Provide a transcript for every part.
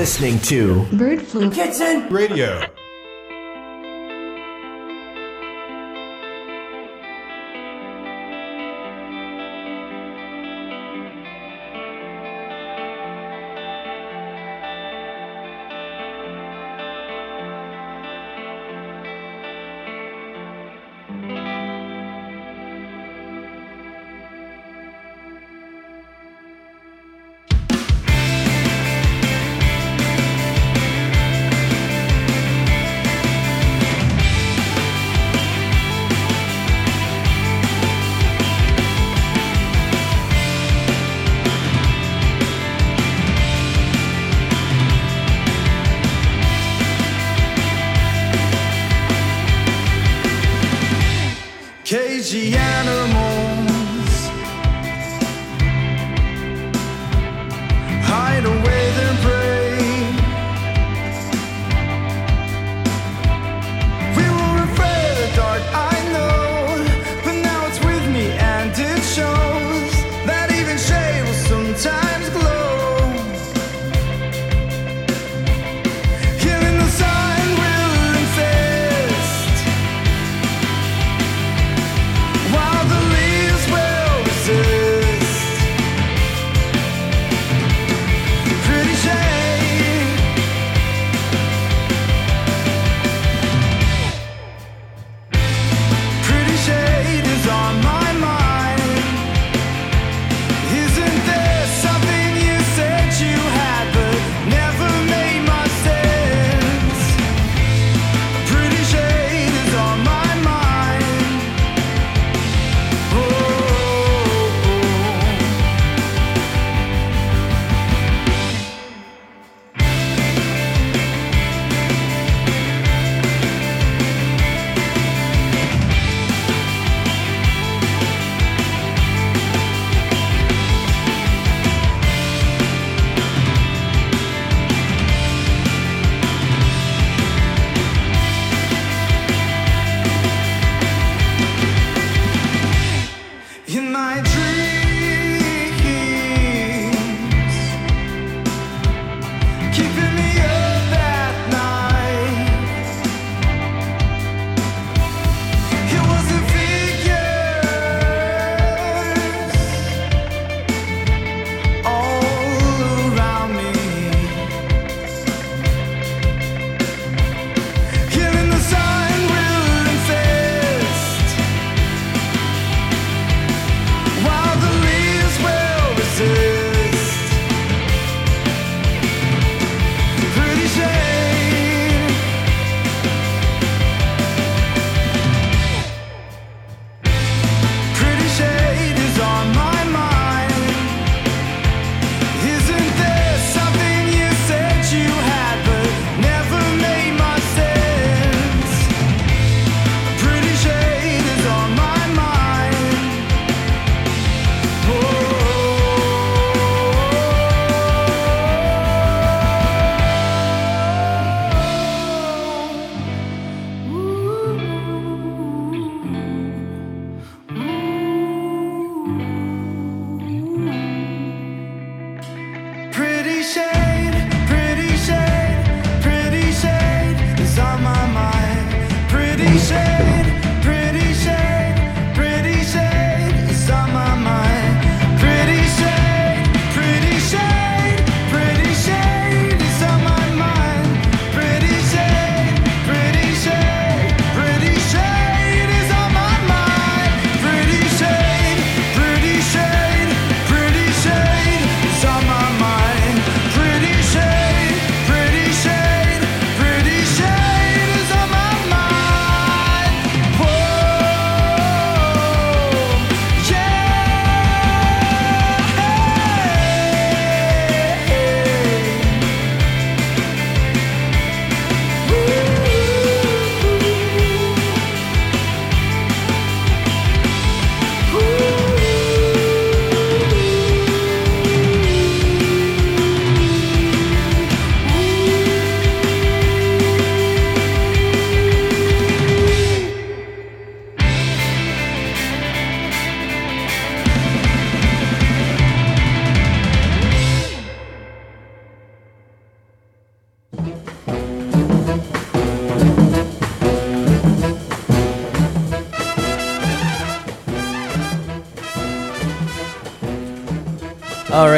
You're listening to Bird Flu Kitchen Radio.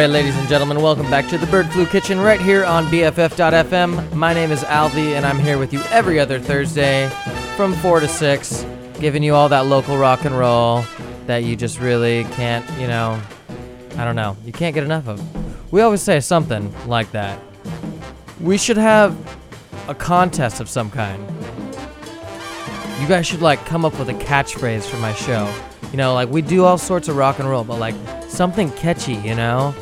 Right, ladies and gentlemen, welcome back to the Bird Flu Kitchen right here on BFF.FM. My name is Alvi, and I'm here with you every other Thursday from 4 to 6, giving you all that local rock and roll that you just really can't, you know, I don't know, you can't get enough of. We always say something like that. We should have a contest of some kind. You guys should like come up with a catchphrase for my show. You know, like we do all sorts of rock and roll, but like something catchy, you know?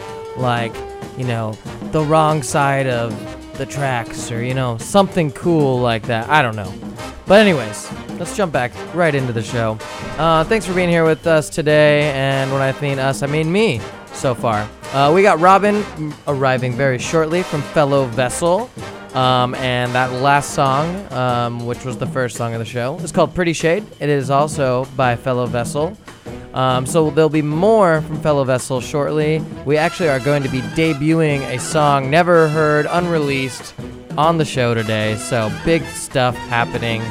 Like, you know, the wrong side of the tracks or, you know, something cool like that. I don't know. But, anyways, let's jump back right into the show. Uh, thanks for being here with us today. And when I mean us, I mean me so far. Uh, we got Robin arriving very shortly from Fellow Vessel. Um, and that last song, um, which was the first song of the show, is called Pretty Shade. It is also by Fellow Vessel. Um, so there'll be more from Fellow Vessel shortly. We actually are going to be debuting a song never heard, unreleased, on the show today. So big stuff happening.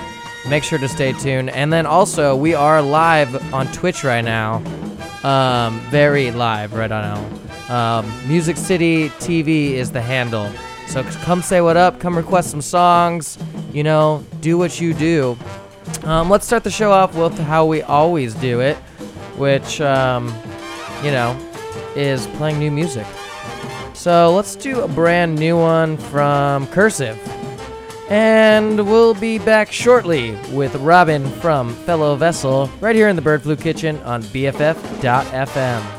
Make sure to stay tuned. And then also, we are live on Twitch right now. Um, very live right now. Um, Music City TV is the handle. So come say what up, come request some songs, you know, do what you do. Um, let's start the show off with how we always do it which, um, you know, is playing new music. So let's do a brand new one from Cursive. And we'll be back shortly with Robin from Fellow Vessel right here in the Bird Flu Kitchen on BFF.FM.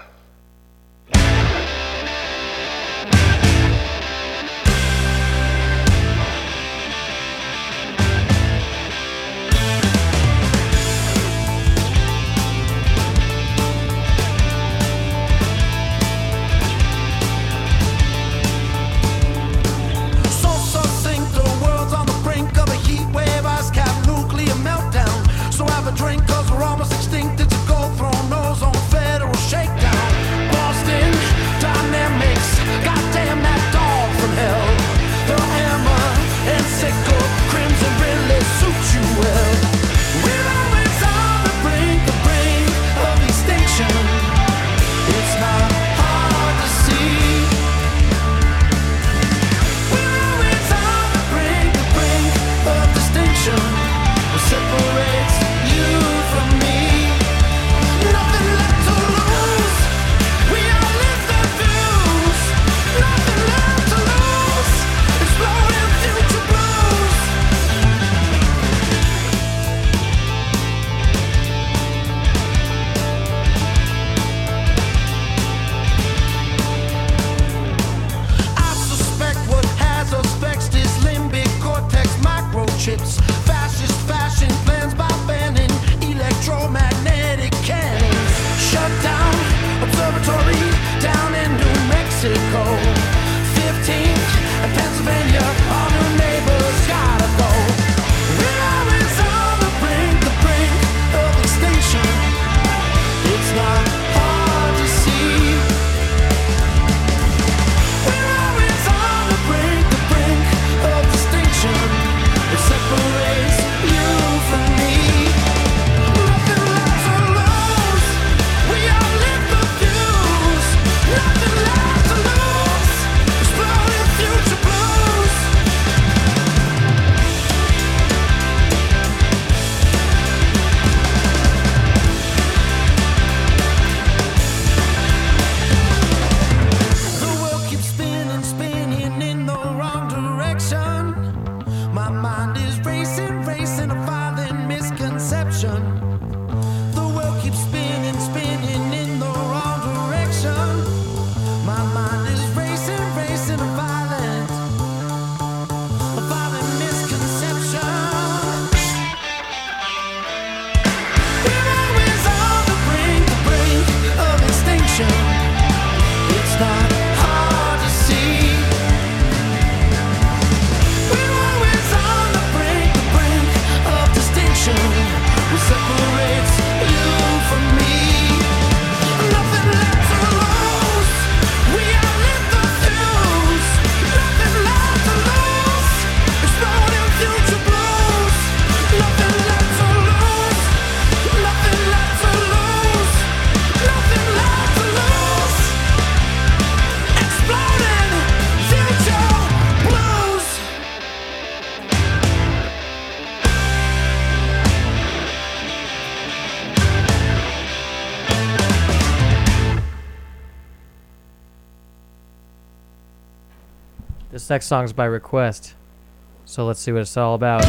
Sex Songs by Request. So let's see what it's all about.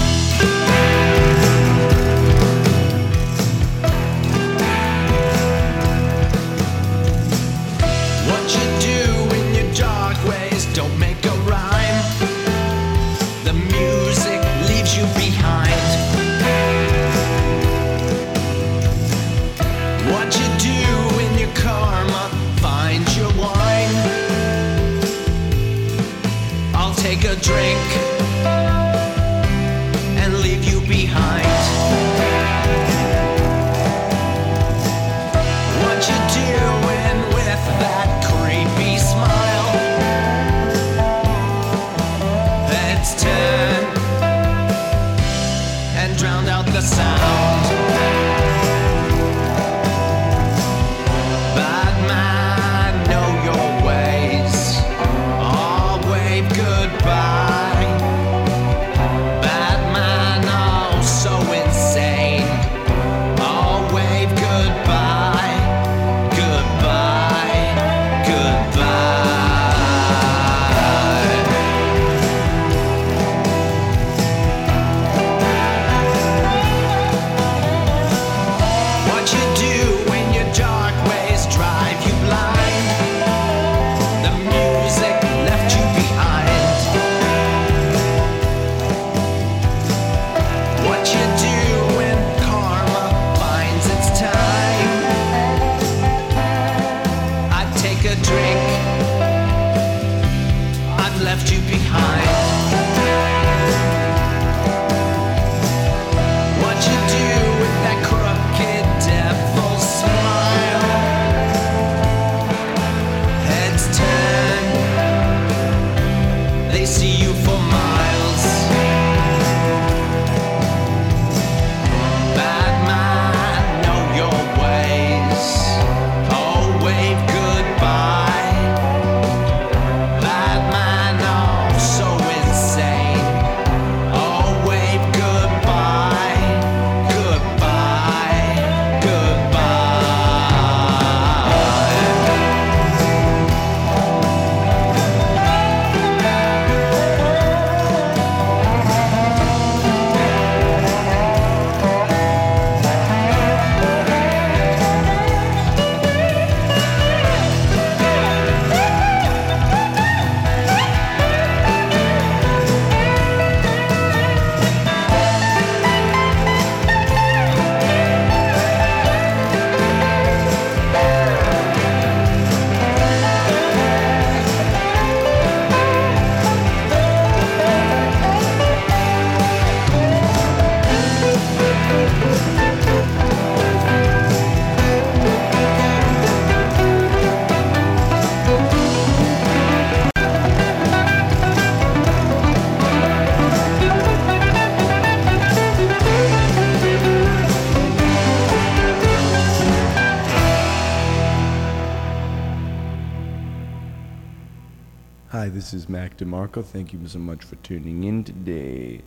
This is Mac DeMarco. Thank you so much for tuning in today.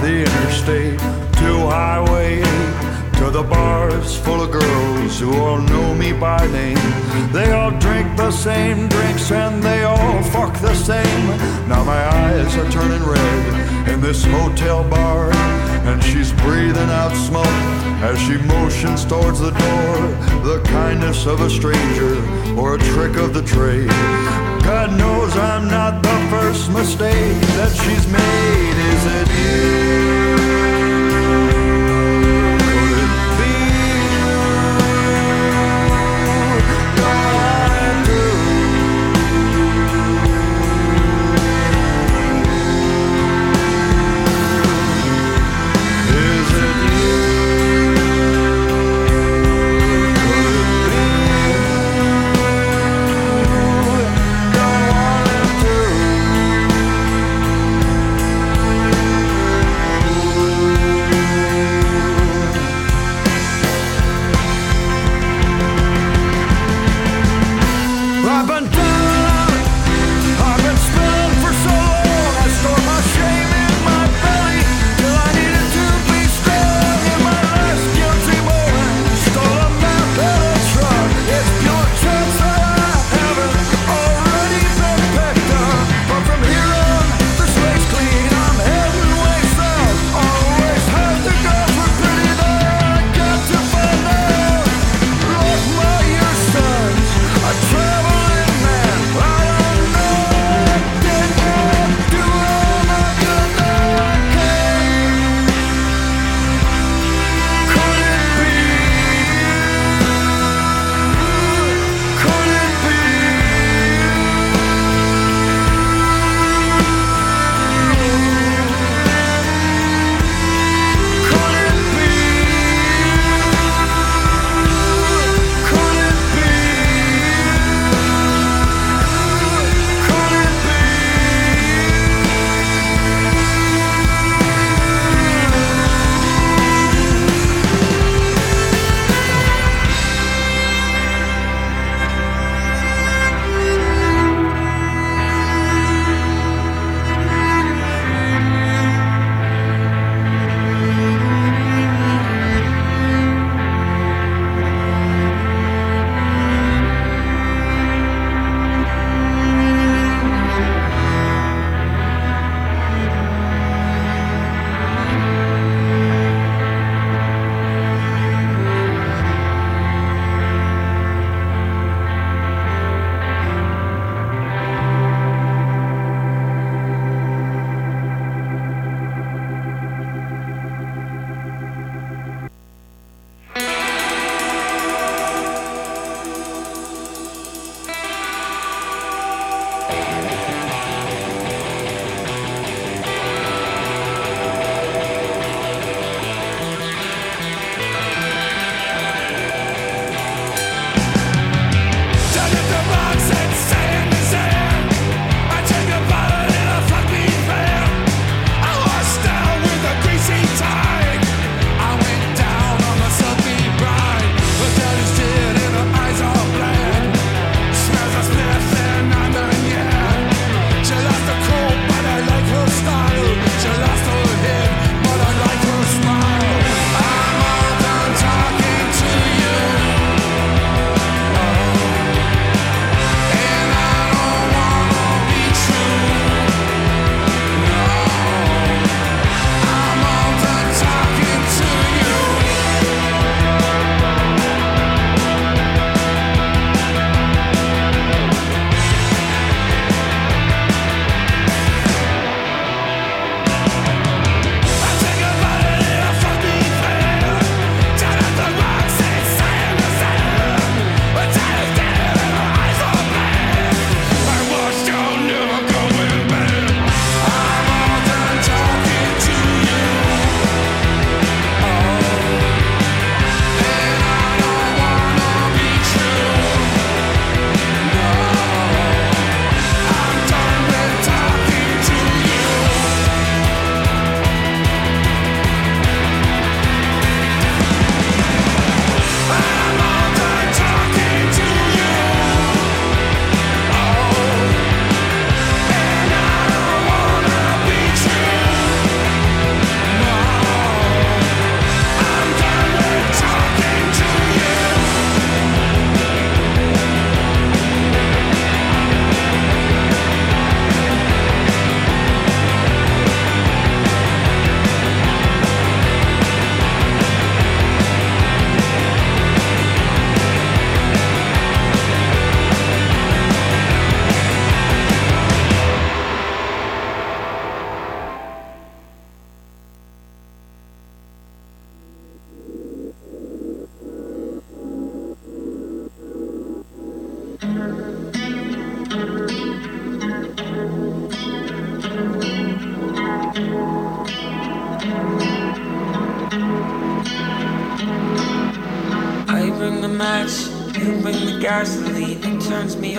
the interstate to Highway 8 to the bars full of girls who all know me by name. They all drink the same drinks and they all fuck the same. Now my eyes are turning red in this hotel bar, and she's breathing out smoke. As she motions towards the door, the kindness of a stranger or a trick of the trade. God knows I'm not the first mistake that she's made. Is it you?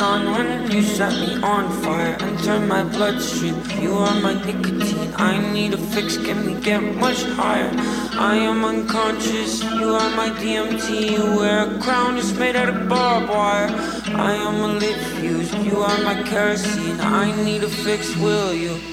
on when you set me on fire and turn my bloodstream. You are my nicotine. I need a fix. Can we get much higher? I am unconscious. You are my DMT. You wear a crown that's made out of barbed wire. I am a lit fuse. You are my kerosene. I need a fix. Will you?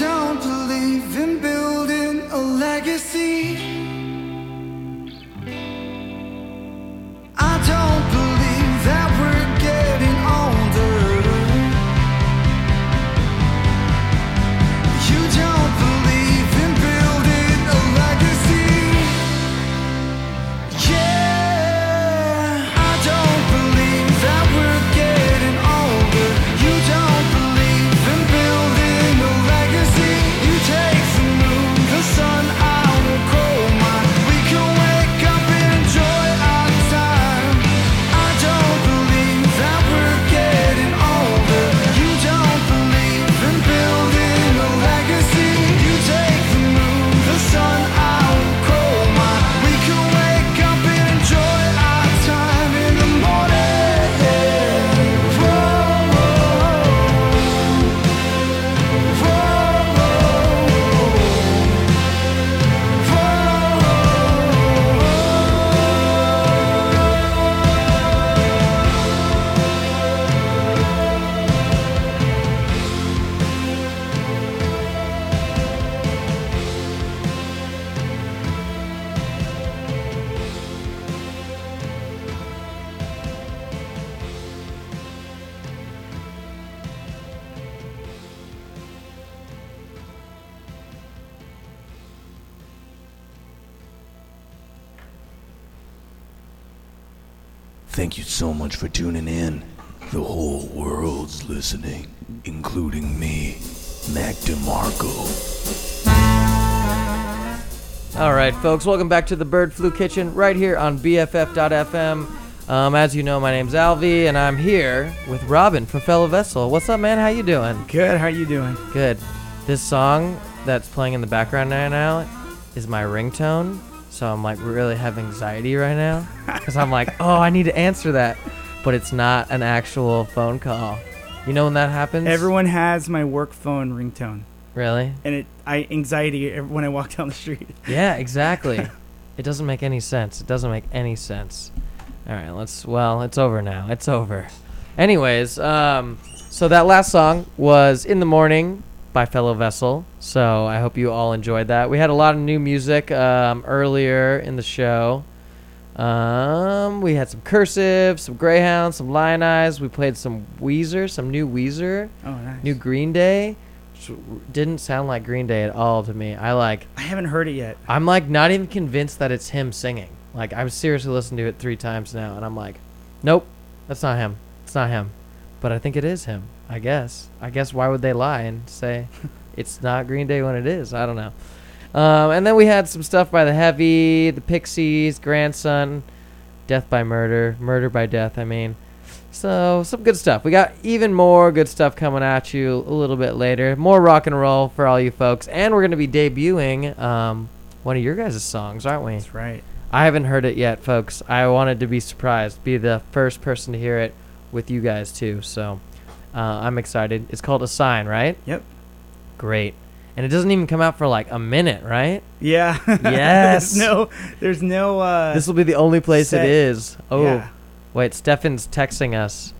Don't believe in building for tuning in. The whole world's listening, including me, Mac DeMarco. All right, folks, welcome back to the Bird Flu Kitchen right here on BFF.FM. Um, as you know, my name's Alvi, and I'm here with Robin from Fellow Vessel. What's up, man? How you doing? Good. How you doing? Good. This song that's playing in the background right now is my ringtone, so I'm like really have anxiety right now because I'm like, oh, I need to answer that, but it's not an actual phone call. You know when that happens? Everyone has my work phone ringtone, really? and it I anxiety when I walk down the street. Yeah, exactly. it doesn't make any sense. It doesn't make any sense. All right, let's. Well, it's over now. It's over. Anyways, um, so that last song was "In the Morning" by Fellow Vessel. So I hope you all enjoyed that. We had a lot of new music um, earlier in the show. Um, we had some cursive, some Greyhound, some Lionize. We played some Weezer, some new Weezer, Oh, nice. new Green Day. Which didn't sound like Green Day at all to me. I like I haven't heard it yet. I'm like not even convinced that it's him singing. Like I've seriously listened to it three times now, and I'm like, nope, that's not him. It's not him. But I think it is him. I guess. I guess why would they lie and say it's not Green Day when it is? I don't know. Um, and then we had some stuff by the Heavy, the Pixies, Grandson, Death by Murder, Murder by Death. I mean. So some good stuff. We got even more good stuff coming at you a little bit later. More rock and roll for all you folks, and we're going to be debuting um, one of your guys' songs, aren't we? That's right. I haven't heard it yet, folks. I wanted to be surprised, be the first person to hear it with you guys too. So uh, I'm excited. It's called A Sign, right? Yep. Great. And it doesn't even come out for like a minute, right? Yeah. Yes. there's no. There's no. Uh, this will be the only place set- it is. Oh, Yeah. wait. Stefan's texting us.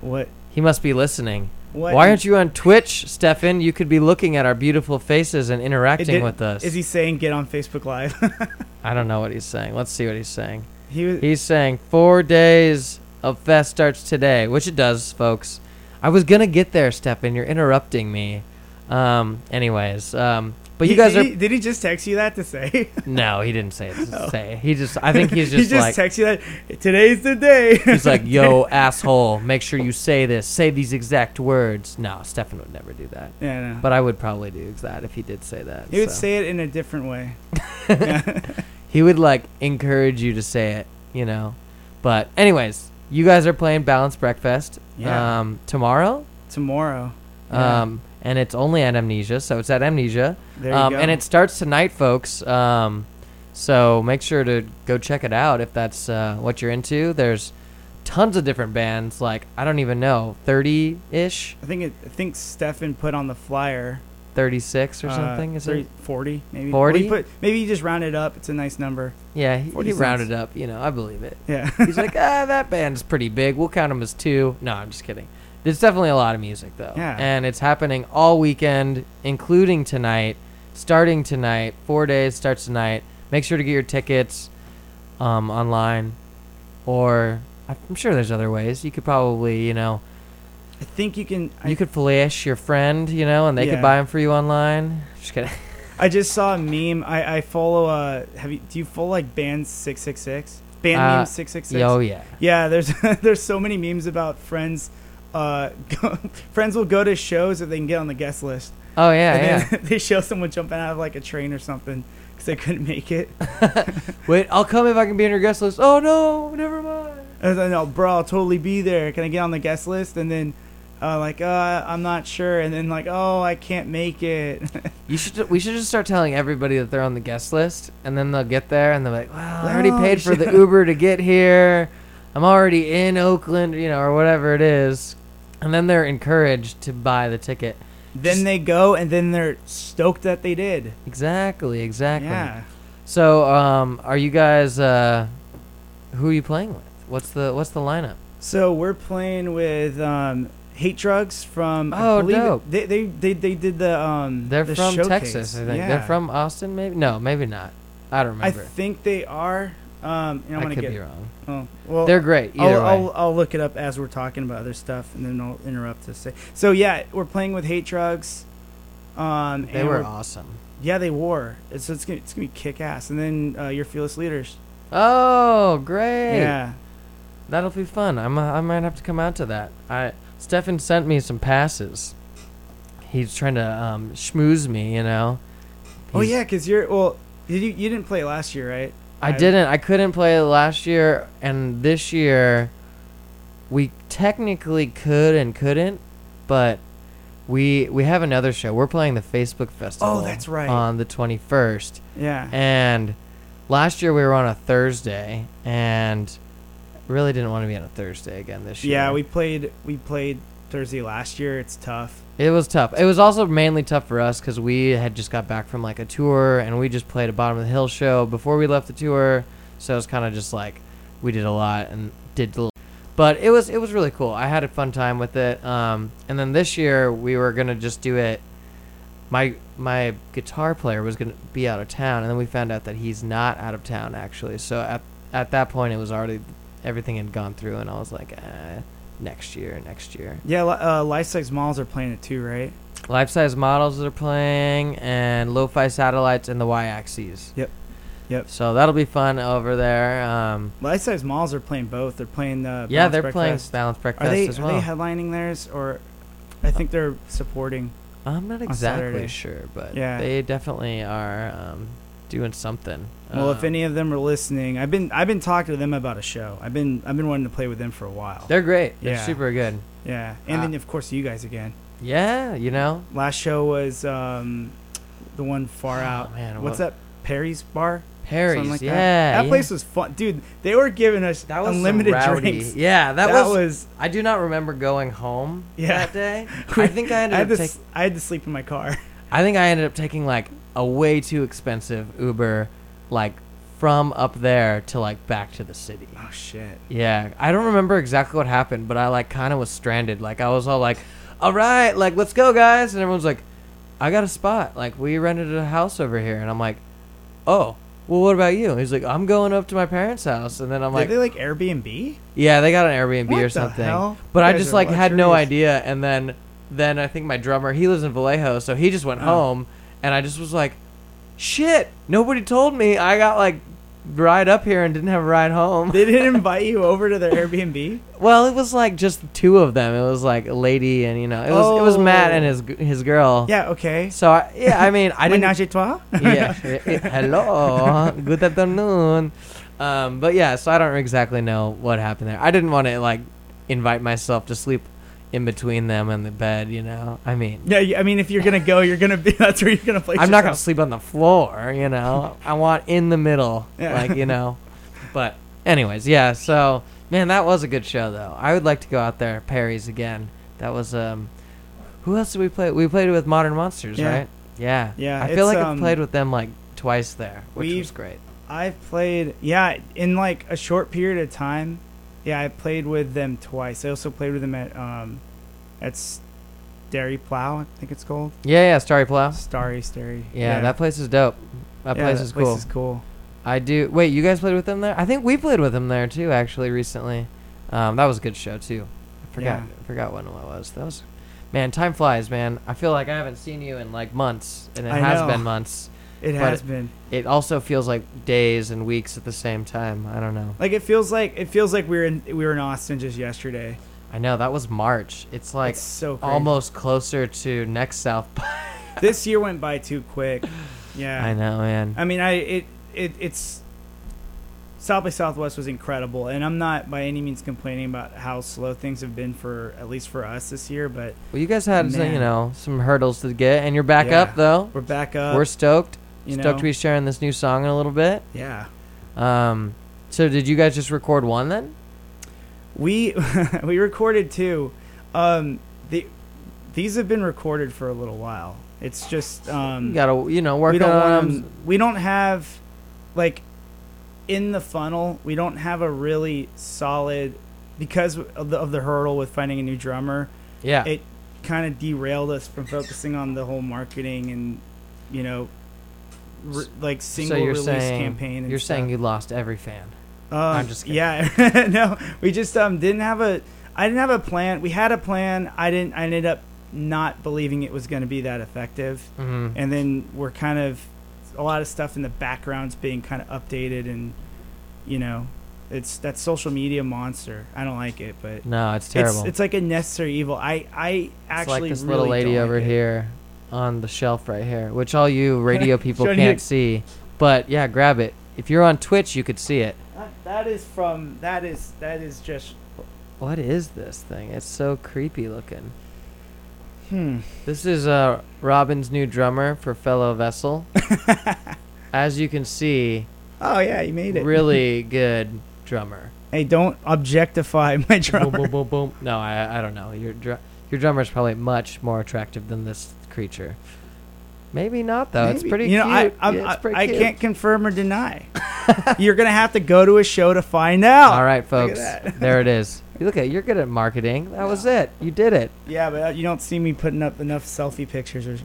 What? He must be listening. What? Why aren't you on Twitch, Stefan? You could be looking at our beautiful faces and interacting Did- with us. Is he saying get on Facebook Live? I don't know what he's saying. Let's see what he's saying. he was. He's saying four days of fest starts today, which it does, folks. I was gonna get there, Stefan. You're interrupting me. Um. Anyways. Um. But you he- guys did are. He, did he just text you that to say? no, he didn't say it. To Oh. say. He just. I think he's just. he just like. text you that today's the day. He's like, yo, asshole, make sure you say this. Say these exact words. No, Stefan would never do that. Yeah, no. But I would probably do that if he did say that. He would say it in a different way. he would like encourage you to say it, you know. But anyways, you guys are playing Balanced Breakfast Yeah. um, tomorrow. Tomorrow. Yeah. Um, and it's only at Amnesia, so it's at Amnesia. There you um, go. And it starts tonight, folks. Um, so make sure to go check it out if that's uh, what you're into. There's tons of different bands, like I don't even know, thirty ish, I think it, I think Stefan put on the flyer. thirty six or uh, something. Is 30 it? 40 maybe. 40? Well, put, maybe you just round it up. It's a nice number. Yeah, he, 40 he rounded up. You know, I believe it. Yeah. He's like, ah, that band's pretty big. We'll count them as two. No, I'm just kidding. There's definitely a lot of music though. Yeah. And it's happening all weekend, including tonight, starting tonight. Four days starts tonight. Make sure to get your tickets um, online, or I'm sure there's other ways. You could probably, you know, I think you can. I, you could flash your friend, you know, and they Yeah. could buy them for you online. Just kidding. I just saw a meme. I, I follow. Uh, have you? Do you follow like band six six six? Band Uh, meme six six six. oh, yeah. Yeah. There's there's so many memes about friends. Uh, friends will go to shows if they can get on the guest list. Oh yeah, and yeah. they show someone jumping out of like a train or something because they couldn't make it. Wait, I'll come if I can be on your guest list. Oh no, never mind. I was like, no, bro, I'll totally be there. Can I get on the guest list? And then, uh, like, uh, I'm not sure. And then, like, oh, I can't make it. You should. We should just start telling everybody that they're on the guest list, and then they'll get there, and they're like, "Well, I already Well, paid for the Uber to get here. I'm already in Oakland, you know, or whatever it is." And then they're encouraged to buy the ticket. then they go, and then they're stoked that they did. Exactly. Exactly. Yeah. So, um, are you guys? Uh, who are you playing with? What's the What's the lineup? So we're playing with um, Hate Drugs from. I Oh, believe dope. They, they they they did the um. They're the from showcase. Texas, I think. Yeah. They're from Austin, maybe. No, maybe not. I don't remember. I think they are. Um, know, I'm I gonna could get, be wrong. Oh, well, They're great, I'll, way. I'll, I'll look it up as we're talking about other stuff, and then I'll interrupt to say. So yeah, we're playing with Hate Drugs. Um, They and were awesome. Yeah, they were. It's it's gonna, it's gonna be kick ass, and then uh, your fearless leaders. Oh, great! Yeah. that'll be fun. I'm. I might have to come out to that. I Stefan sent me some passes. He's trying to um, schmooze me, you know. Oh yeah, cause you're well. Did you you didn't play last year, right? I didn't. I couldn't play last year, and this year, we technically could and couldn't, but we we have another show. We're playing the Facebook Festival. Oh, that's right. On the twenty first. Yeah. And last year we were on a Thursday, and really didn't want to be on a Thursday again this year. Yeah, we played we played Thursday last year. It's tough. It was tough. It was also mainly tough for us because we had just got back from like a tour and we just played a bottom of the hill show before we left the tour. So it was kind of just like we did a lot and did a little. But it was it was really cool. I had a fun time with it. Um, and then this year we were gonna just do it. My my guitar player was gonna be out of town, and then we found out that he's not out of town actually. So at at that point it was already everything had gone through, and I was like, eh, next year, next year. Yeah, uh, life size models are playing it too, right? Life size models are playing, and lo-fi satellites and the y-axes. Yep. Yep. So that'll be fun over there. Um, Life size models are playing both. They're playing the Yeah, Balance they're playing Breakfast. Are they as are they headlining theirs or? I think they're supporting. I'm not exactly sure, but yeah. they definitely are um, doing something. well, if Um, any of them are listening, I've been I've been talking to them about a show. I've been I've been wanting to play with them for a while. they're great. They're Yeah. super good. Yeah, and Uh, then of course you guys again. Yeah, you know. Last show was um, the one far Oh, out. man, what's what- that? Perry's bar. Perry's, Something like yeah, That, that yeah. place was fun, dude. They were giving us That was some unlimited drinks. Yeah, that, That was, was- I do not remember going home Yeah. that day. I think I ended had up to, taking. s- I had to sleep in my car. I think I ended up taking like a way too expensive Uber, like from up there to like back to the city. Oh shit. Yeah, I don't remember exactly what happened, but I like kind of was stranded. Like I was all like, "All right, like let's go, guys," and everyone's like, "I got a spot. Like we rented a house over here," and I'm like, "Oh, well, what about you?" He's like, "I'm going up to my parents' house," and then I'm Did like, they like Airbnb? "Yeah, they got an Airbnb What or something." hell? But I just like had no idea, and then then I think my drummer he lives in Vallejo, so he just went Oh. home, and I just was like, "Shit, nobody told me I got like." ride up here and didn't have a ride home. They didn't invite you over to their Airbnb. Well, it was like just two of them. It was like a lady and you know, it was it was Matt and his his girl. Yeah. Okay. So I, yeah, I mean, I didn't. À trois? yeah. Hello. Good afternoon. Um, but yeah, so I don't exactly know what happened there. I didn't want to like invite myself to sleep in between them and the bed. You know, I mean, Yeah. I mean, if you're gonna go, you're gonna be. That's where you're gonna place. I'm not gonna sleep on the floor. You know, I want in the middle, Yeah. like you know. But anyways, yeah. So man, that was a good show though. I would like to go out there, Perry's again. That was um. Who else did we play? We played with Modern Monsters, Yeah. right? Yeah. Yeah, I feel like um, I've played with them like twice there, which was great. I've played. Yeah, in like a short period of time. Yeah, I played with them twice. I also played with them at um, at Starry Plough. I think it's called. Yeah, yeah, Starry Plough. Starry, Starry. Yeah, that place is dope. That Yeah, place that is place cool. is cool. I do. Wait, you guys played with them there? I think we played with them there too, actually, recently. Um, that was a good show too. I forgot. Yeah. I forgot when it was. That was. Man, time flies, man. I feel like I haven't seen you in like months, and it I has know. been months. It has been. It also feels like days and weeks at the same time. I don't know. Like it feels like it feels like we were in we were in Austin just yesterday. I know that was March. It's like It's so almost closer to next South by. this year went by too quick. Yeah. I know, man. I mean, I it it it's South by Southwest was incredible, and I'm not by any means complaining about how slow things have been for at least for us this year. But Well, you guys had some, you know some hurdles to get, and you're back Yeah. up though. We're back up. We're stoked. You stoked know? to be sharing this new song in a little bit. Yeah. Um. So did you guys just record one then? we we recorded two. Um, the these have been recorded for a little while. It's just um, You gotta, you know, work we don't on want 'em. 'em- we don't have like in the funnel we don't have a really solid because of the, of the hurdle with finding a new drummer Yeah. it kind of derailed us from focusing on the whole marketing and you know re- like single so you're release saying campaign and you're saying you lost every fan. Um, I'm just kidding. Yeah, no, we just um didn't have a. I didn't have a plan. We had a plan. I didn't. I ended up not believing it was going to be that effective. Mhm. And then we're kind of a lot of stuff in the background's being kind of updated, and you know, it's that social media monster. I don't like it, but No, it's terrible. It's, like a necessary evil. I I It's actually like this really little lady over like here on the shelf right here, which all you radio people can't see. But yeah, grab it. If you're on Twitch, you could see it. That- that is from that is that is just What is this thing? It's so creepy looking. Hmm. This is uh, Robin's new drummer for Fellow Vessel. As you can see, Oh yeah, you made it. really good drummer. Hey, don't objectify my Boom, drummer. boom, boom, boom. No, I, I don't know. Your dr- your drummer is probably much more attractive than this creature. Maybe not though. It's pretty You know, cute. I, I'm, Yeah, I, I can't confirm or deny. You're gonna have to go to a show to find out. All right, folks. there it is. You look at you're good at marketing. That was it. You did it. Yeah, but uh, you don't see me putting up enough selfie pictures or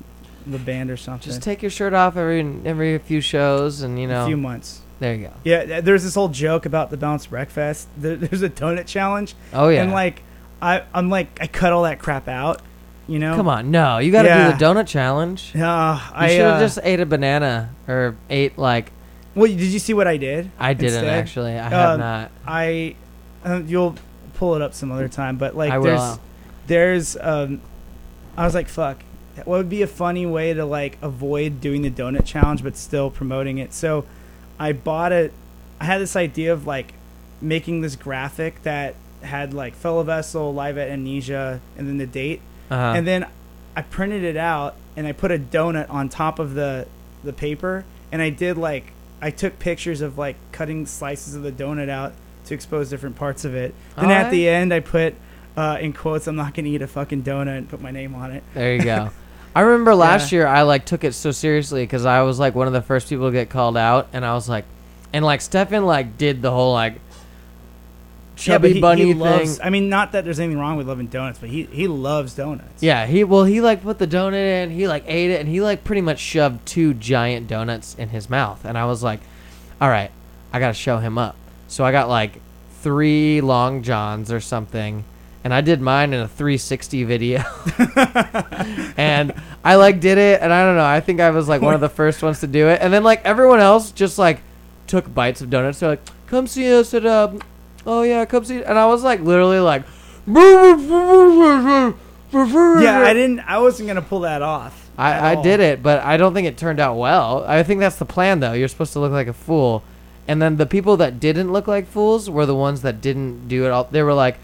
the band or something. Just take your shirt off every every few shows, and you know. a few months. There you go. Yeah, there's this whole joke about the Balanced Breakfast. There, there's a donut challenge. Oh, yeah. And like, I I'm like I cut all that crap out. You know. Come on, no, you got to Yeah. do the donut challenge. Uh, I should have uh, just ate a banana or ate like. Well, did you see what I did? I didn't, instead? actually. I have Um, not. I, uh, you'll pull it up some other time, but like I will. there's, there's, um, I was like, fuck, what would be a funny way to like avoid doing the donut challenge but still promoting it? So, I bought it. I had this idea of like making this graphic that had like fellow vessel, live at amnesia, and then the date, Uh-huh. and then I printed it out and I put a donut on top of the the paper, and I did like I took pictures of like cutting slices of the donut out to expose different parts of it. Then at Alright. the end, I put uh, in quotes, "I'm not gonna eat a fucking donut," and put my name on it. There you go. I remember last Yeah. year I like took it so seriously because I was like one of the first people to get called out, and I was like, and like Stefan like did the whole like Yeah, chubby he- bunny he thing. loves- I mean, not that there's anything wrong with loving donuts, but he he loves donuts. Yeah, he well he like put the donut in, he like ate it, and he like pretty much shoved two giant donuts in his mouth, and I was like, all right, I gotta show him up. So I got like three long johns or something, and I did mine in a 360 video, and I like did it, and I don't know, I think I was like one of the first ones to do it, and then like everyone else just like took bites of donuts. They're like, come see us at um, oh yeah, come see, and I was like literally like. Yeah, I didn't. I wasn't gonna pull that off. I, I all. did it, but I don't think it turned out well. I think that's the plan, though. You're supposed to look like a fool, and then the people that didn't look like fools were the ones that didn't do it all. They were like,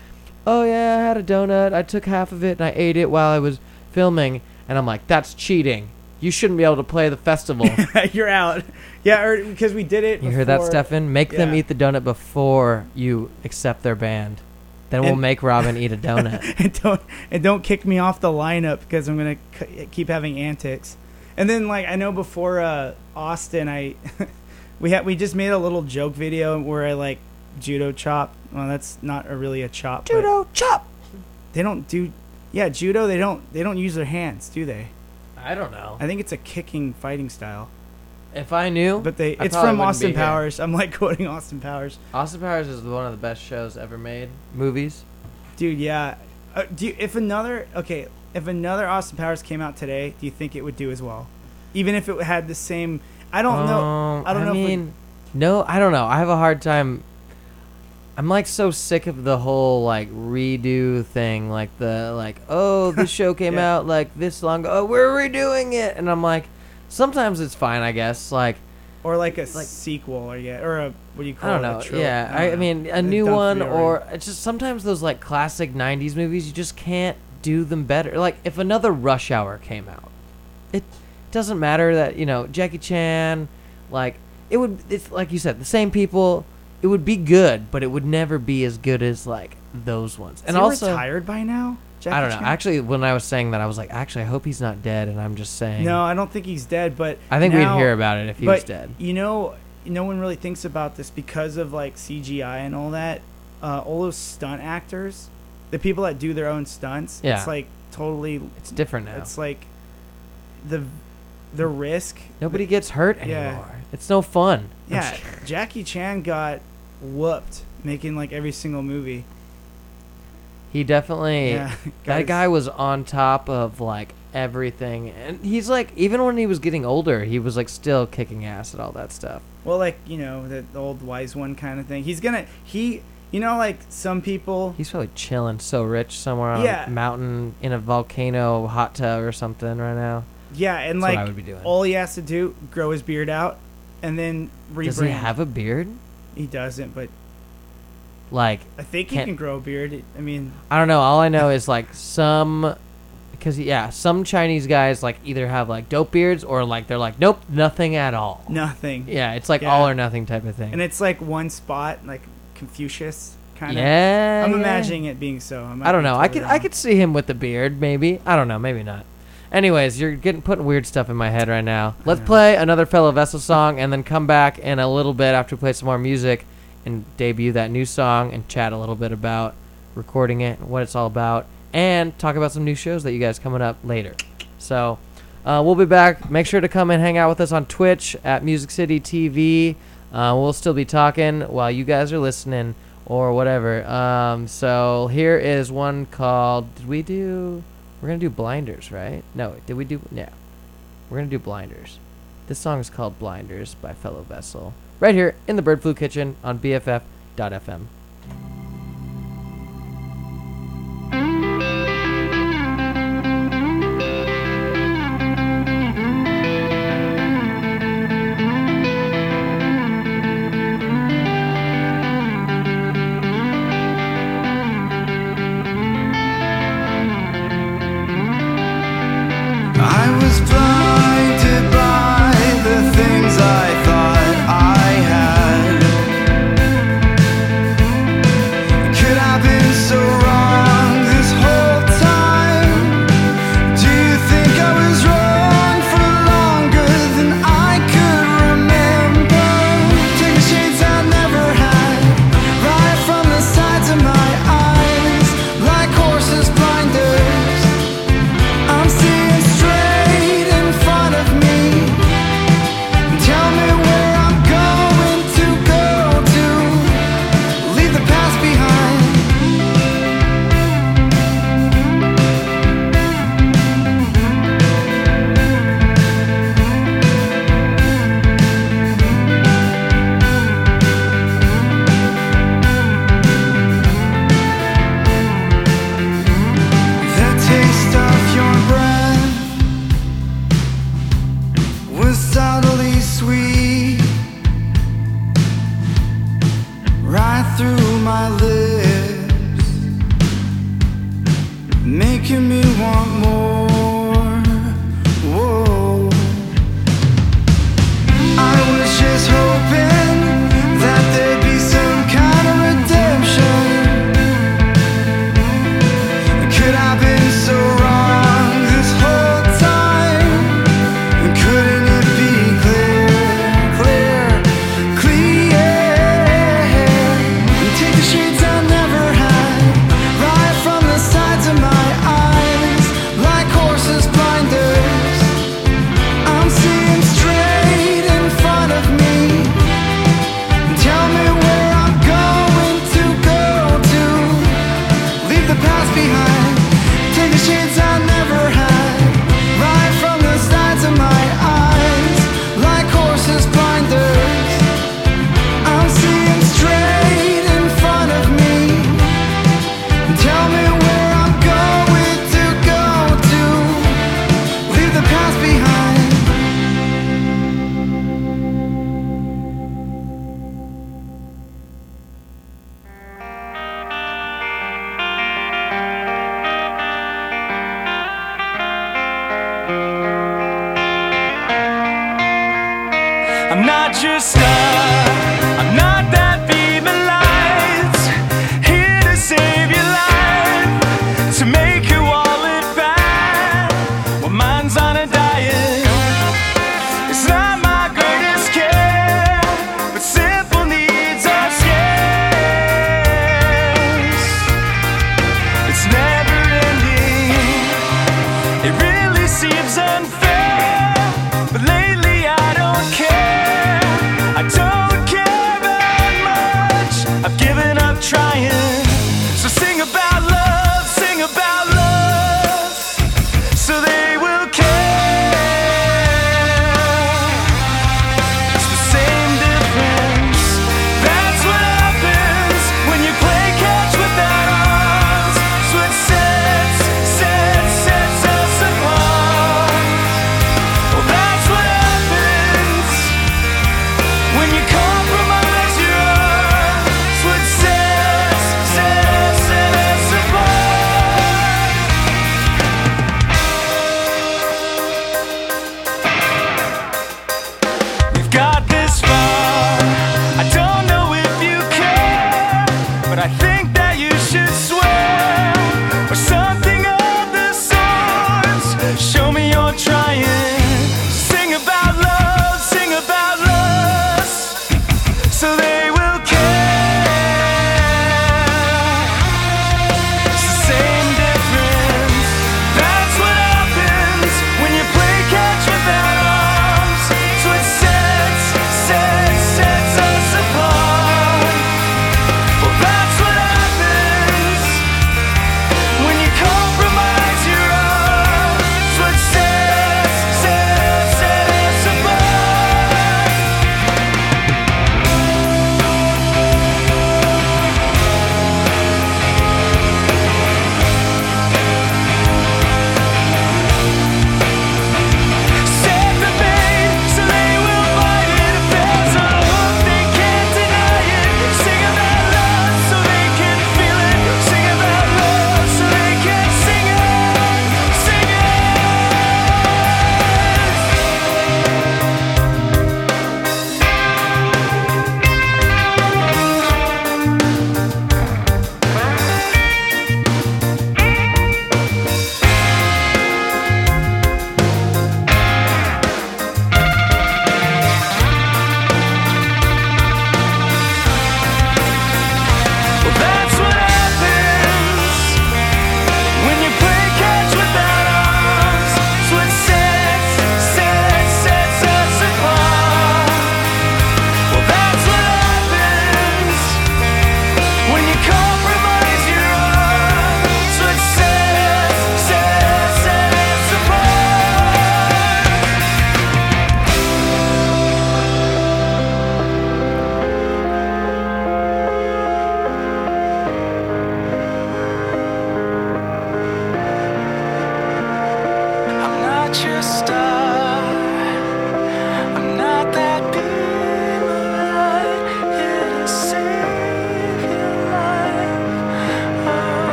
"Oh yeah, I had a donut. I took half of it and I ate it while I was filming." And I'm like, "That's cheating. You shouldn't be able to play the festival." You're out. Yeah, or because we did it. you hear that, before- Stefan? Make them eat the donut before you accept their band. Then we'll make Robin eat a donut. and don't and don't kick me off the lineup because I'm gonna c- keep having antics. And then like I know before uh, Austin, I we had we just made a little joke video where I like judo chop. Well, that's not a, really a chop. Judo chop. They don't do. Yeah, judo. They don't. They don't use their hands, do they? I don't know. I think it's a kicking fighting style. If I knew, But they. I it's probably from wouldn't be Austin here. Powers. I'm like quoting Austin Powers. Austin Powers is one of the best shows ever made. Movies. Dude, yeah. Uh, do you, if another okay, if another Austin Powers came out today, do you think it would do as well? Even if it had the same, I don't know. Um, I don't know. I mean, no, I don't know. I have a hard time. I'm like so sick of the whole like redo thing, like the like oh this show came Yeah. out like this long ago, oh we're redoing it, and I'm like, sometimes it's fine, I guess. Like or like a sequel, or yeah, or a what do you call it? I don't it? know. Yeah, I, I mean a new one, three or it's just sometimes those like classic '90s movies, you just can't do them better. Like if another Rush Hour came out, it doesn't matter that you know Jackie Chan, like it would. It's like you said, the same people. It would be good, but it would never be as good as like those ones. Is And he also, retired by now. Jackie I don't know. Chan? Actually, when I was saying that, I was like, actually, I hope he's not dead. And I'm just saying. No, I don't think he's dead. But I think now- we'd hear about it if he but was dead. You know, no one really thinks about this because of like CGI and all that. Uh, all those stunt actors, the people that do their own stunts, Yeah. it's like totally. It's different now. It's like the the risk. Nobody gets hurt Yeah. anymore. It's no fun. Yeah, Jackie Chan got whooped making like every single movie. He definitely Yeah, that guy was on top of like everything and he's like even when he was getting older, he was like still kicking ass at all that stuff. Well, like you know, the, old wise one kind of thing. He's gonna he, you know, like some people. He's probably chilling so rich somewhere on Yeah. a mountain in a volcano hot tub or something right now. Yeah, and That's like I would be doing. all he has to do grow his beard out, and then rebrand. Does he have a beard? He doesn't, but Like, I think he can grow a beard. I mean, I don't know. All I know is like some, because yeah, some Chinese guys like either have like dope beards or like they're like nope, nothing at all. nothing. Yeah, it's like Yeah. all or nothing type of thing. And it's like one spot, like Confucius kind of. Yeah, I'm yeah. imagining it being so. I, I don't know. I totally could I could see him with the beard, maybe. I don't know, maybe not. Anyways, you're getting putting weird stuff in my head right now. Let's play another fellow vessel song and then come back in a little bit after we play some more music and debut that new song and chat a little bit about recording it, and what it's all about, and talk about some new shows that you guys coming up later. So uh, we'll be back. Make sure to come and hang out with us on Twitch at Music City TV. Uh, we'll still be talking while you guys are listening or whatever. Um, so here is one called. Did we do? We're gonna do Blinders, right? No, did we do? Yeah, we're gonna do Blinders. This song is called Blinders by Fellow Vessel. Right here in the Bird Flu Kitchen on BFF.fm.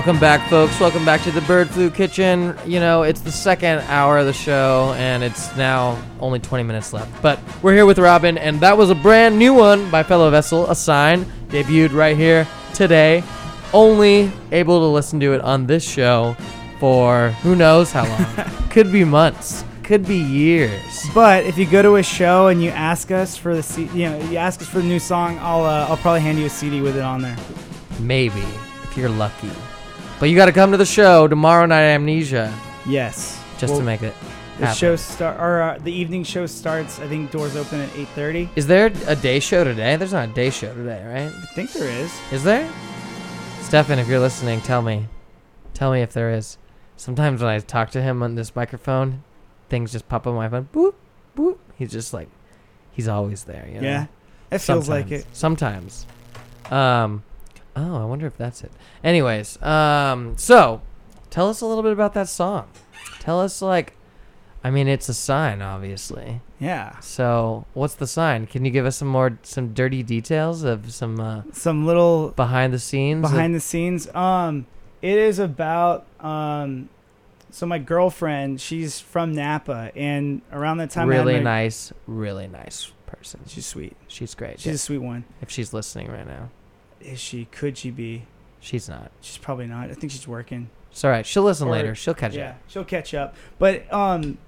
welcome back, folks. Welcome back to the Bird Flu Kitchen. You know, it's the second hour of the show, and it's now only 20 minutes left. But we're here with Robin, and that was a brand new one by fellow Vessel, A Sign, debuted right here today. Only able to listen to it on this show for who knows how long. could be months, could be years. But if you go to a show and you ask us for the C- you know you ask us for the new song, I'll uh, I'll probably hand you a CD with it on there. Maybe, if you're lucky. But you got to come to the show tomorrow night, Amnesia. Yes. Just Well, to make it. The happen. show start or uh, the evening show starts. I think doors open at eight thirty. Is there a day show today? There's not a day show today, right? I think there is. Is there? Stefan, if you're listening, tell me. Tell me if there is. Sometimes when I talk to him on this microphone, things just pop up on my phone. Boop, boop. He's just like, he's always there. You know? Yeah, it feels like it. Sometimes. Um, oh, I wonder if that's it. Anyways, um, so tell us a little bit about that song. Tell us like, I mean, it's a sign, obviously. Yeah. So, what's the sign? Can you give us some more, some dirty details of some, uh, Some little behind the scenes? of- behind the scenes. Um, it is about um, so my girlfriend, she's from Napa, and around that time, really my- nice, really nice person. She's sweet. She's great. She's yeah. a sweet one. If she's listening right now, Is she? Could she be? she's not. She's probably not. I think she's working. It's all right. She'll listen Or- later. She'll catch yeah, up. Yeah, she'll catch up. But um,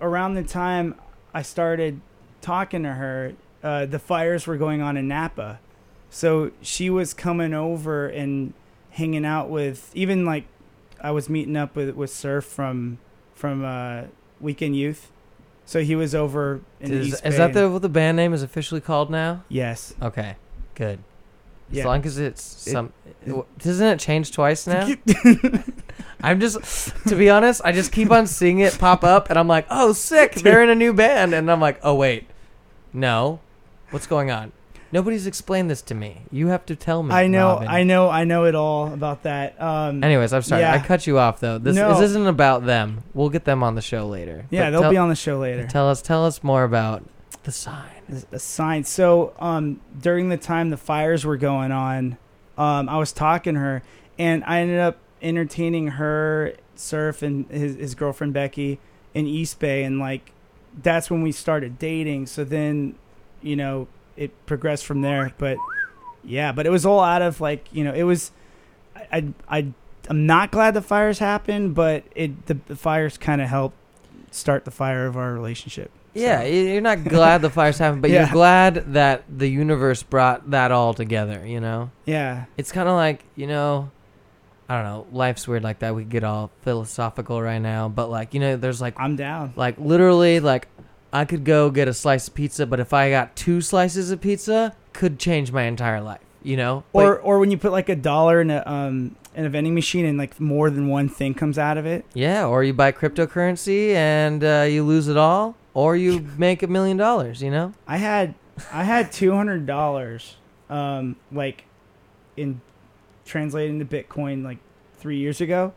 around the time I started talking to her, uh, the fires were going on in Napa, so she was coming over and hanging out with even like I was meeting up with with Surf from from uh, Weekend Youth. So he was over in Is, East is Bay that the what the band name is officially called now? Yes. Okay. Good. As Yeah. long as it's It- some, doesn't it change twice now? I'm just, to be honest, I just keep on seeing it pop up, and I'm like, oh, sick, they're in a new band, and I'm like, oh wait, no, what's going on? Nobody's explained this to me. You have to tell me. I know, Robin. I know, I know it all about that. Um, Anyways, I'm sorry. I cut you off though. This, No. this isn't about them. We'll get them on the show later. Yeah, But they'll tell- be on the show later. Tell us, tell us more about the sign. a sign. So um, during the time the fires were going on, um, I was talking to her, and I ended up entertaining her, Surf, and his, his girlfriend Becky in East Bay, and like that's when we started dating. So then, you know, it progressed from there. But yeah, but it was all out of like you know, it was. I I, I I'm not glad the fires happened, but it the, the fires kind of helped start the fire of our relationship. Yeah, y- you're not glad the fires happened, but you're glad that the universe brought that all together. You know. Yeah. It's kind of like you know, I don't know. Life's weird like that. We get all philosophical right now, but like you know, there's like I'm down. like literally like I could go get a slice of pizza, but if I got two slices of pizza, could change my entire life. You know. Or or when you put like a dollar in a um in a vending machine and like more than one thing comes out of it. Yeah, or you buy cryptocurrency and uh, you lose it all, or you make a million dollars. You know. I had I had two hundred dollars, um, like in translating to Bitcoin like three years ago.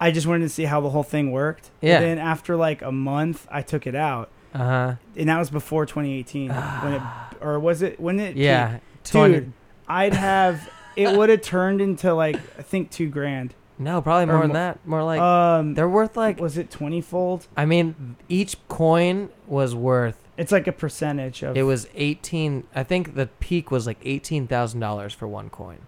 I just wanted to see how the whole thing worked. Yeah. And then after like a month, I took it out, Uh huh. and that was before 2018 when it, or was it when it? Yeah, peaked? 20 dude, I'd have it would have turned into like I think two grand. No, probably Or more than that. More like Um, they're worth like. was it twenty fold? I mean, each coin was worth. It's like a percentage of. It was eighteen. I think the peak was like eighteen thousand dollars for one coin.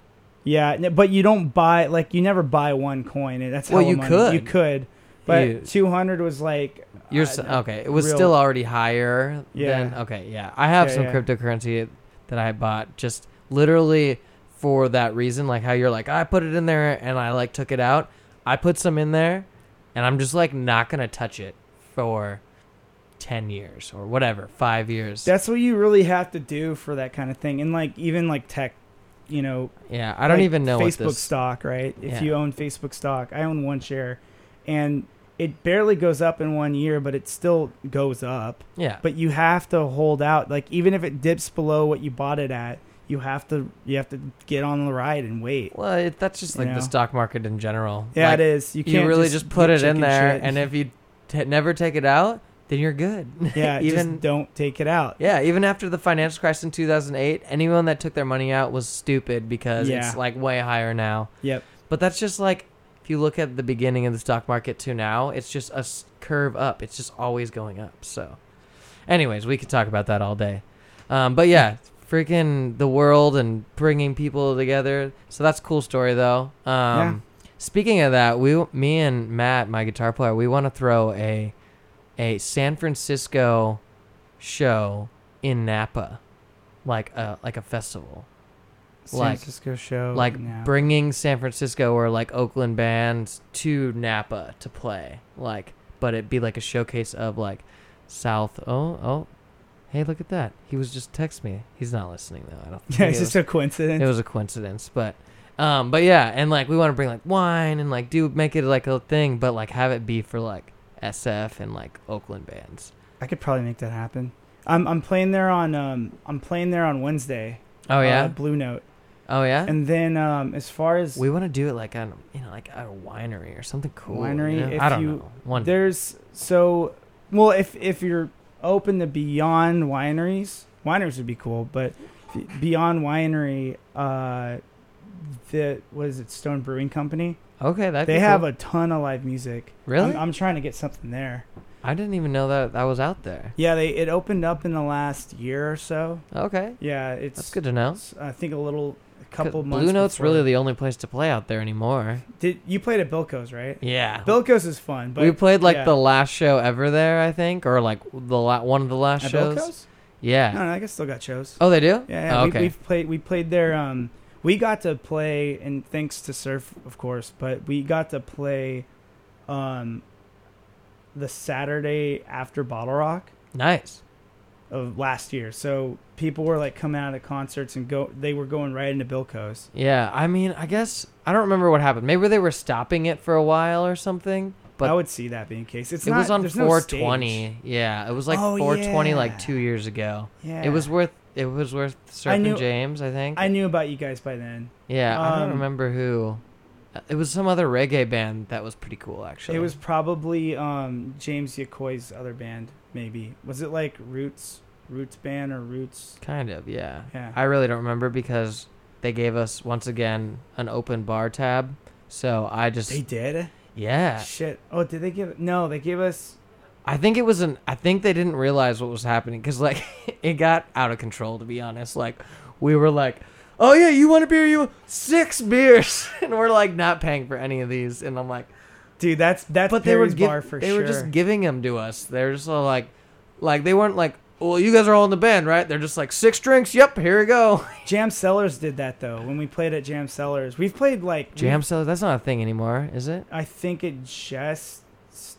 Yeah, but you don't buy like you never buy one coin. That's Well, you money. could. You could, but two hundred was like You're uh, okay. It was real- still already higher. Yeah. Than, okay. Yeah. I have Yeah, some yeah. cryptocurrency that I bought just literally for that reason. Like how you're like, I put it in there and I like took it out. I put some in there, and I'm just like not gonna touch it for ten years or whatever, five years. That's what you really have to do for that kind of thing, and like even like tech, you know. Yeah, I don't like even know what Facebook this- stock, right? If Yeah. you own Facebook stock, I own one share, and it barely goes up in one year, but it still goes up. Yeah. But you have to hold out, like even if it dips below what you bought it at, you have to you have to get on the ride and wait. Well, it, that's just like know? the stock market in general. Yeah, Like, it is. You can't really just just, put it in there, shit. and if you t- never take it out, then you're good. Yeah, even just don't take it out. yeah, even after the financial crisis in 2008, anyone that took their money out was stupid because Yeah. it's like way higher now. Yep. But that's just like if you look at the beginning of the stock market to now, it's just a s- curve up. It's just always going up. So, anyways, we could talk about that all day. Um, but yeah, freaking the world and bringing people together. So that's a cool story though. Um, Speaking of that, we, me and Matt, my guitar player, we want to throw a, a San Francisco show in Napa, like a like a festival San like Francisco show. like bringing San Francisco or like Oakland bands to Napa to play, like, but it'd be like a showcase of like South. Oh, oh, hey, look at that! He was just text me. He's not listening though. I don't. Yeah, it's it just was- a coincidence. It was a coincidence, but. Um, but yeah, and like we want to bring like wine and like do make it like a thing, but like have it be for like SF and like Oakland bands. I could probably make that happen. I'm I'm playing there on um I'm playing there on Wednesday. Oh, yeah? uh, Blue Note. Oh yeah. And then um as far as we want to do it like on you know like a winery or something cool. winery, you know? if I don't you, know. One there's so well if if you're open the beyond wineries, wineries would be cool, but beyond winery, uh, the what is it Stone Brewing Company? Okay, that'd they have cool. a ton of live music. Really? I'm, I'm trying to get something there. I didn't even know that that was out there. Yeah, they it opened up in the last year or so. Okay. Yeah, it's That's good to know. I think a little couple months. Blue Note's before. really the only place to play out there anymore. Did you played at Bilko's, right? Yeah. Bilko's is fun, but we played like yeah. the last show ever there, I think, or like the la- one of the last At shows. Bilko's? Yeah. No, no, I guess still got shows. Oh, they do? Yeah, yeah Oh, we, okay. we've played. We played there. Um, we got to play, and thanks to Surf, of course, but we got to play, um, the Saturday after Bottle Rock. Nice. Of last year, so people were like coming out of concerts and go. They were going right into Bilko's. Yeah, I mean, I guess I don't remember what happened. Maybe they were stopping it for a while or something. But I would see that being the case. It's it not, was on there's no 420. yeah, it was like Oh, 420 like two years ago. Yeah. It was worth. It was worth knew- James, I think. I knew about you guys by then. yeah, I don't Um, remember who. Uh, It was some other reggae band that was pretty cool, actually. It was probably um, James Yakoy's other band. Maybe was it like Roots, Roots band or Roots? Kind of, yeah. Yeah. I really don't remember because they gave us once again an open bar tab. So I just They did. Yeah. Shit. Oh, did they give? No, they gave us. I think it was an. I think they didn't realize what was happening because like it got out of control. To be honest, like we were like, "Oh yeah, you want a beer? You six beers?" and we're like not paying for any of these. And I'm like, Dude, that's that's but they were Perry's giv- bar for they sure. were just giving them to us. They're just all like, like they weren't like, "Well, you guys are all in the band, right?" They're just like six drinks. Yep, here we go. Jam Cellars did that though. When we played at Jam Cellars, we've played like Jam we've- That's not a thing anymore, is it? I think it just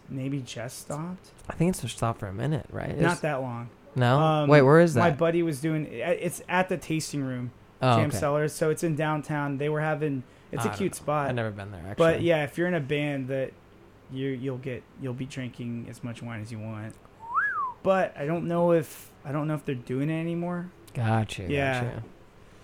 maybe just stopped. I think it's just stopped for a minute, right? It Not that long. No. Um, Wait, where is My buddy was doing. It's at the tasting room. Oh, Jam okay. Cellars. So it's in downtown. They were having. It's I a cute know. spot. I've never been there, actually. But yeah, if you're in a band that you you'll get you'll be drinking as much wine as you want. But I don't know if I don't know if they're doing it anymore. Gotcha. Yeah. Gotcha.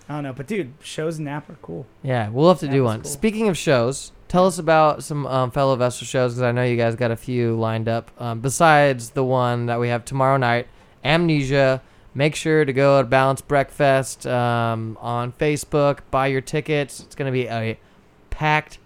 I don't know, but dude, shows in Napa are cool. Yeah, we'll have to do one. cool. Speaking of shows, tell us about some um, fellow Vessel shows because I know you guys got a few lined up. Um, besides the one that we have tomorrow night, Amnesia. Make sure to go to Balanced Breakfast um, on Facebook. Buy your tickets. It's going to be a packed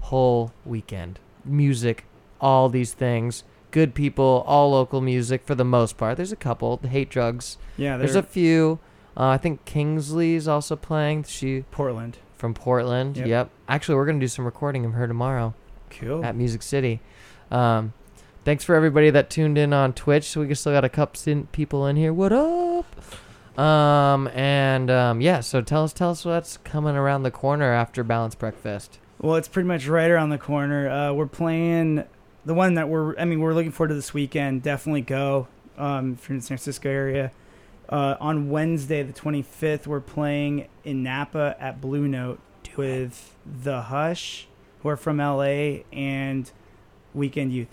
whole weekend. Music, all these things. Good people, all local music for the most part. There's a couple. The Hate Drugs. Yeah, there's a few. Uh, I think Kingsley's also playing. She Portland from Portland. Yep. Yep. Actually, we're gonna do some recording of her tomorrow. Cool. At Music City. Um, thanks for everybody that tuned in on Twitch. So we still got a couple people in here. What up? Um, and um, yeah. So tell us, tell us what's coming around the corner after Balanced Breakfast. Well, it's pretty much right around the corner. Uh, we're playing the one that we're. I mean, we're looking forward to this weekend. Definitely go um, if you're in the San Francisco area. Uh, on Wednesday, the 25th, we're playing in Napa at Blue Note with the Hush, who are from LA, and Weekend Youth.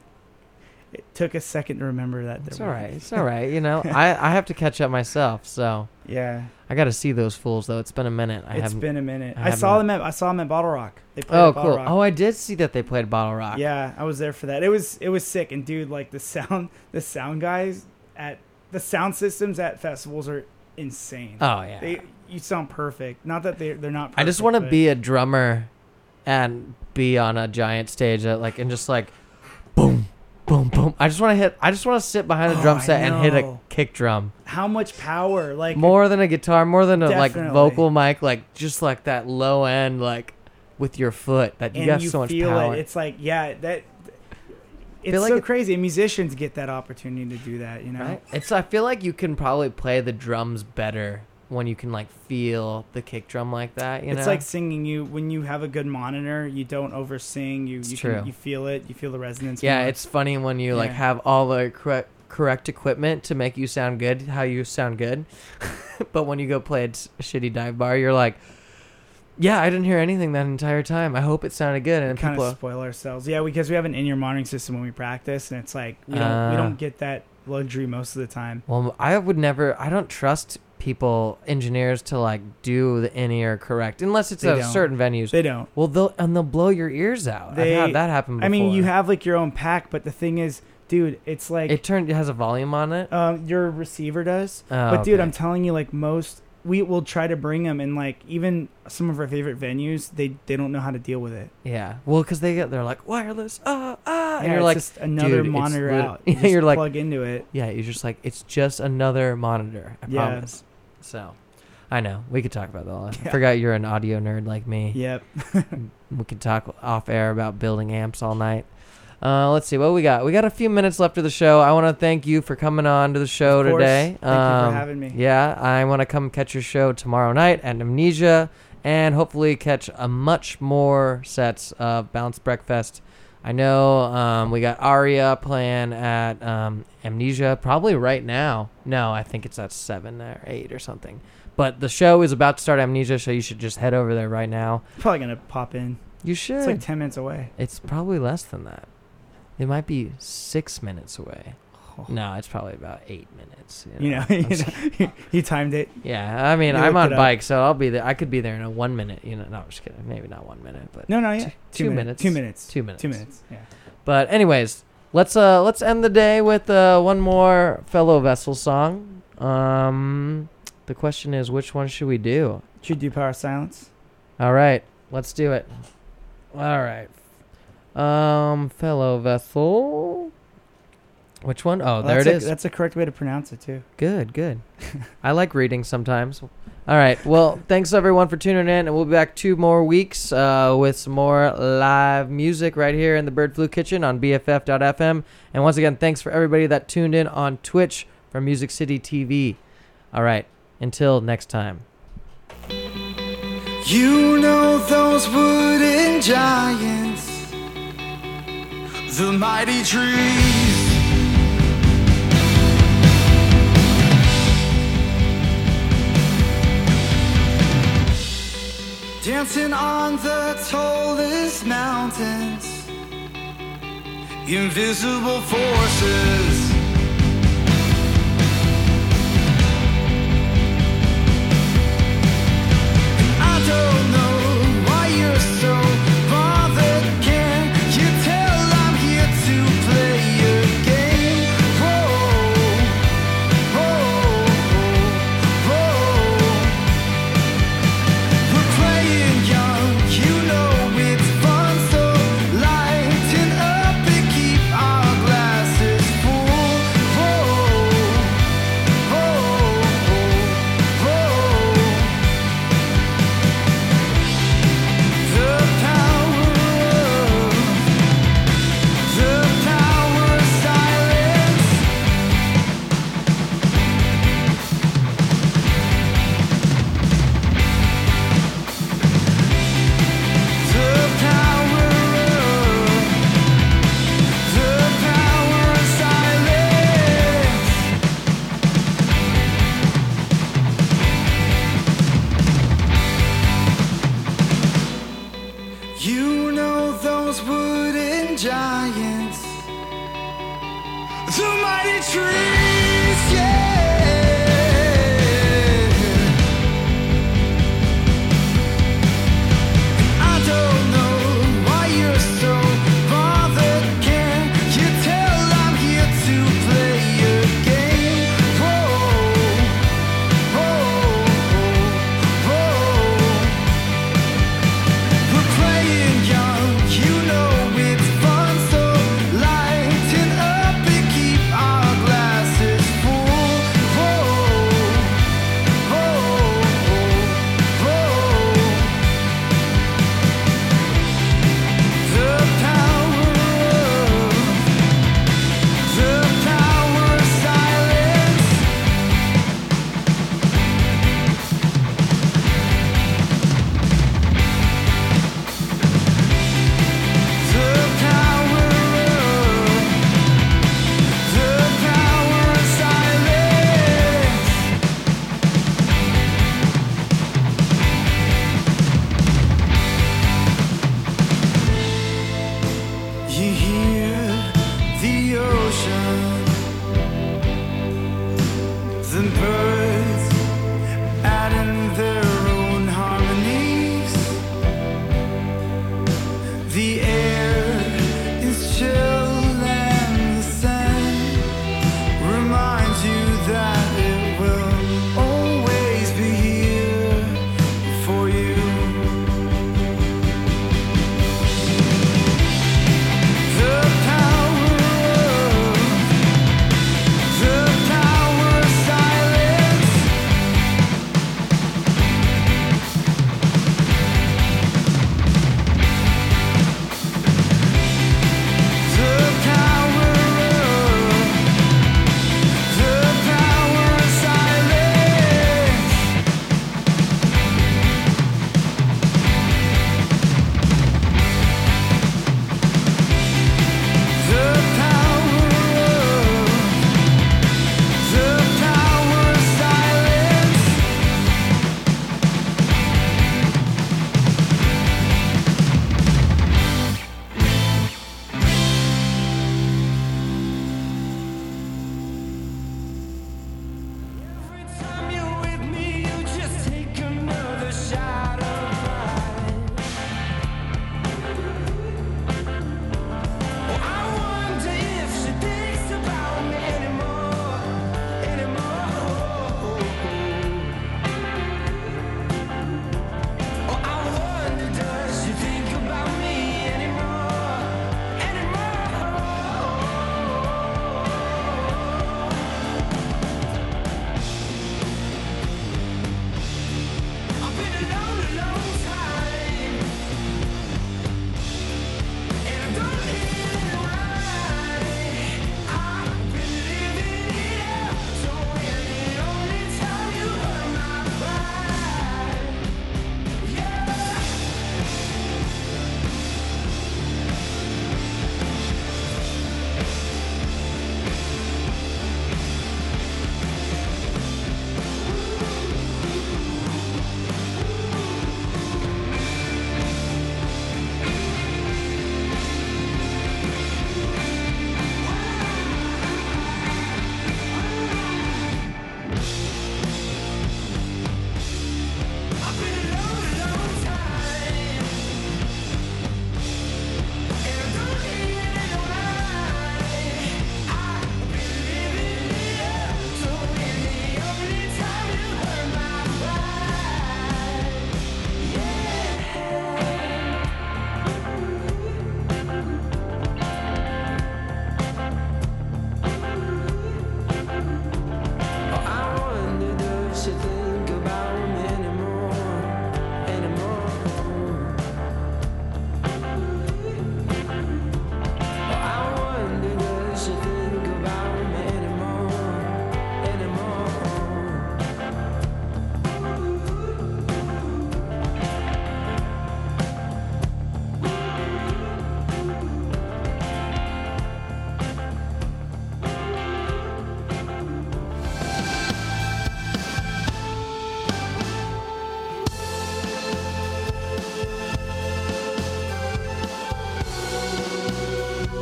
It took a second to remember that. It's all right. It's all right. You know, I I have to catch up myself. So Yeah. I got to see those fools though. It's been a minute. I It's been a minute. I, haven't- saw them at I saw them at Bottle Rock. They played Oh, cool. Rock. Oh, I did see that they played Bottle Rock. Yeah, I was there for that. It was it was sick, and dude, like the sound, the sound guys at the sound systems at festivals are insane. Oh, yeah. they you sound perfect. Not that they they're not. Perfect, I just want to be a drummer and be on a giant stage that like and just like boom, boom, boom. I just want to hit. I just want to sit behind a Oh, drum I set and hit a know. kick drum. How much power? Like More than a guitar, more than a like Definitely. vocal mic, like just like that low end, like with your foot. That you and got you so much feel power. it. It's like yeah, that. It's like so it- crazy. Musicians get that opportunity to do that. You know. Right? It's. I feel like you can probably play the drums better when you can like feel the kick drum like that. You it's know, like singing. You when you have a good monitor, you don't over sing. You It's you, true. Can, you feel it. You feel the resonance. yeah, more. it's funny when you like have all the correct correct equipment to make you sound good, how you sound good. but when you go play a shitty dive bar, you're like, yeah, I didn't hear anything that entire time. I hope it sounded good. And kind people, of spoil ourselves. Yeah, because we have an in-ear monitoring system when we practice, and it's like we don't we Ah. don't get that luxury most of the time. well, I would never. I don't trust people, engineers, to like do the in ear correct unless it's at certain venues. They don't. Well, they'll and they'll blow your ears out. They, I've had that happen. Before. I mean, you have like your own pack, but the thing is, dude, it's like it turned. It has a volume on it. um, your receiver does. Oh, but dude, okay. I'm telling you, like most we will try to bring them, and like even some of our favorite venues, they they don't know how to deal with it. Yeah. Well, because they get they're like wireless. Ah ah, and Yeah, you're it's like just another "Dude, monitor out. You Yeah, you're like plug into it. Yeah, you're just like it's just another monitor. I Yeah. promise. So, I know we could talk about that. all. I Yeah. forgot you're an audio nerd like me. Yep. we could talk off air about building amps all night. Uh, let's see what we got. We got a few minutes left of the show. I want to thank you for coming on to the show Of course. today. Thank you for Um, having me. Yeah, I want to come catch your show tomorrow night at Amnesia, and hopefully catch a much more sets of Balanced Breakfast. I know um, we got Aria playing at um, Amnesia probably right now. No, I think it's at seven or eight or something. But the show is about to start Amnesia, so you should just head over there right now. Probably gonna pop in. You should. It's like ten minutes away. It's probably less than that. It might be six minutes away. No, it's probably about eight minutes. You know, you, know, you timed it. yeah, I mean, I'm on it up. bike, so I'll be there. I could be there in a one minute. You know, no, I'm just kidding. Maybe not one minute, but No, no, yeah. two, Two two minute- minutes. two minutes. Two minutes. Two minutes, yeah. But anyways, let's uh let's end the day with uh one more fellow vessel song. Um, the question is, which one should we do? Should do Power Silence. All right, let's do it. All right. Um, fellow vessel. Which one? Oh, Well, there it that's is. That's the correct way to pronounce it too. Good, good. I like reading sometimes. All right. Well, thanks everyone for tuning in, and we'll be back two more weeks uh, with some more live music right here in the Bird Flu Kitchen on BFF.fm. And once again, thanks for everybody that tuned in on Twitch from Music City TV. All right. Until next time. You know those wooden giants, the mighty trees. Dancing on the tallest mountains, invisible forces.